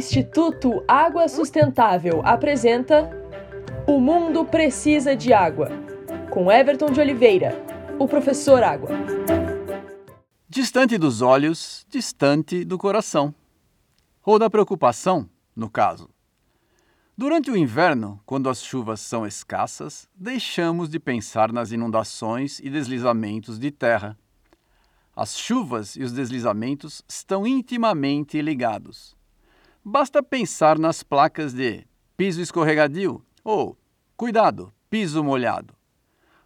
Instituto Água Sustentável apresenta O Mundo Precisa de Água, com Everton de Oliveira, o professor Água. Distante dos olhos, distante do coração. Ou da preocupação, no caso. Durante o inverno, quando as chuvas são escassas, deixamos de pensar nas inundações e deslizamentos de terra. As chuvas e os deslizamentos estão intimamente ligados. Basta pensar nas placas de piso escorregadio ou cuidado, piso molhado.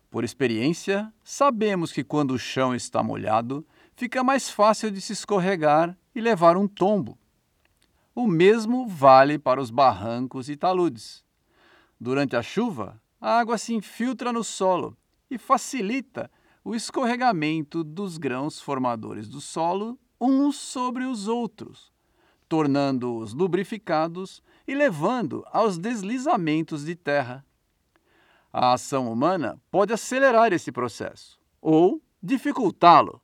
Por experiência, sabemos que quando o chão está molhado, fica mais fácil de se escorregar e levar um tombo. O mesmo vale para os barrancos e taludes. Durante a chuva, a água se infiltra no solo e facilita o escorregamento dos grãos formadores do solo uns sobre os outros tornando-os lubrificados e levando aos deslizamentos de terra. A ação humana pode acelerar esse processo ou dificultá-lo.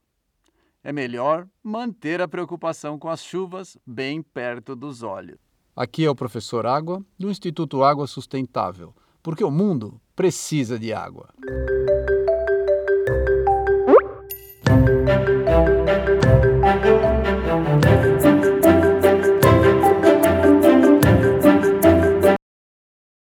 É melhor manter a preocupação com as chuvas bem perto dos olhos. Aqui é o professor Água, do Instituto Água Sustentável, porque o mundo precisa de água.